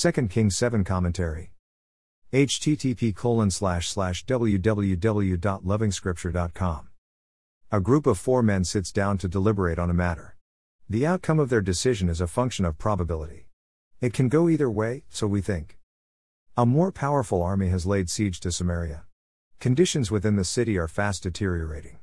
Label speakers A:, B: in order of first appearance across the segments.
A: 2 Kings 7 Commentary. http www.lovingscripture.com. A group of four men sits down to deliberate on a matter. The outcome of their decision is a function of probability. It can go either way, so we think. A more powerful army has laid siege to Samaria. Conditions within the city are fast deteriorating.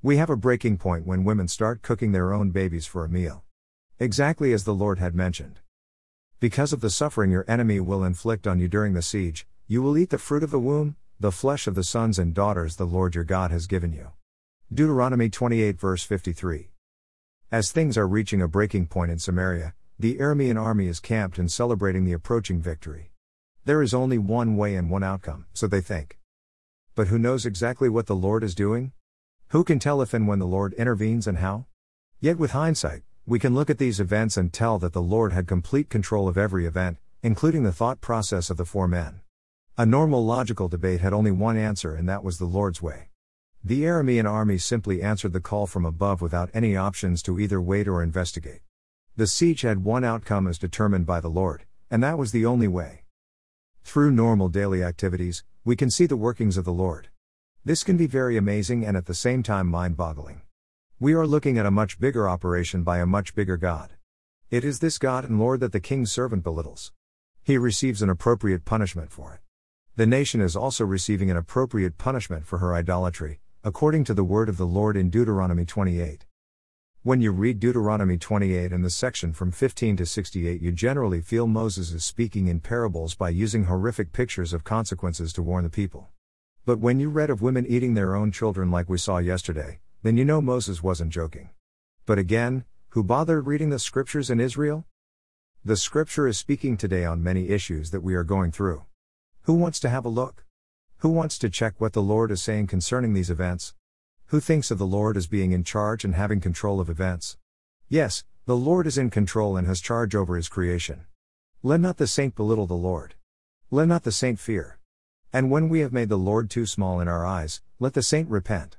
A: We have a breaking point when women start cooking their own babies for a meal. Exactly as the Lord had mentioned. Because of the suffering your enemy will inflict on you during the siege, you will eat the fruit of the womb, the flesh of the sons and daughters the Lord your God has given you. Deuteronomy 28 verse 53. As things are reaching a breaking point in Samaria, the Aramean army is camped and celebrating the approaching victory. There is only one way and one outcome, so they think. But who knows exactly what the Lord is doing? Who can tell if and when the Lord intervenes and how? Yet with hindsight, we can look at these events and tell that the Lord had complete control of every event, including the thought process of the four men. A normal logical debate had only one answer, and that was the Lord's way. The Aramean army simply answered the call from above without any options to either wait or investigate. The siege had one outcome as determined by the Lord, and that was the only way. Through normal daily activities, we can see the workings of the Lord. This can be very amazing and at the same time mind boggling. We are looking at a much bigger operation by a much bigger God. It is this God and Lord that the king's servant belittles. He receives an appropriate punishment for it. The nation is also receiving an appropriate punishment for her idolatry, according to the word of the Lord in Deuteronomy 28. When you read Deuteronomy 28 and the section from 15 to 68, you generally feel Moses is speaking in parables by using horrific pictures of consequences to warn the people. But when you read of women eating their own children like we saw yesterday, then you know Moses wasn't joking. But again, who bothered reading the scriptures in Israel? The scripture is speaking today on many issues that we are going through. Who wants to have a look? Who wants to check what the Lord is saying concerning these events? Who thinks of the Lord as being in charge and having control of events? Yes, the Lord is in control and has charge over his creation. Let not the saint belittle the Lord. Let not the saint fear. And when we have made the Lord too small in our eyes, let the saint repent.